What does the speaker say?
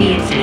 Music.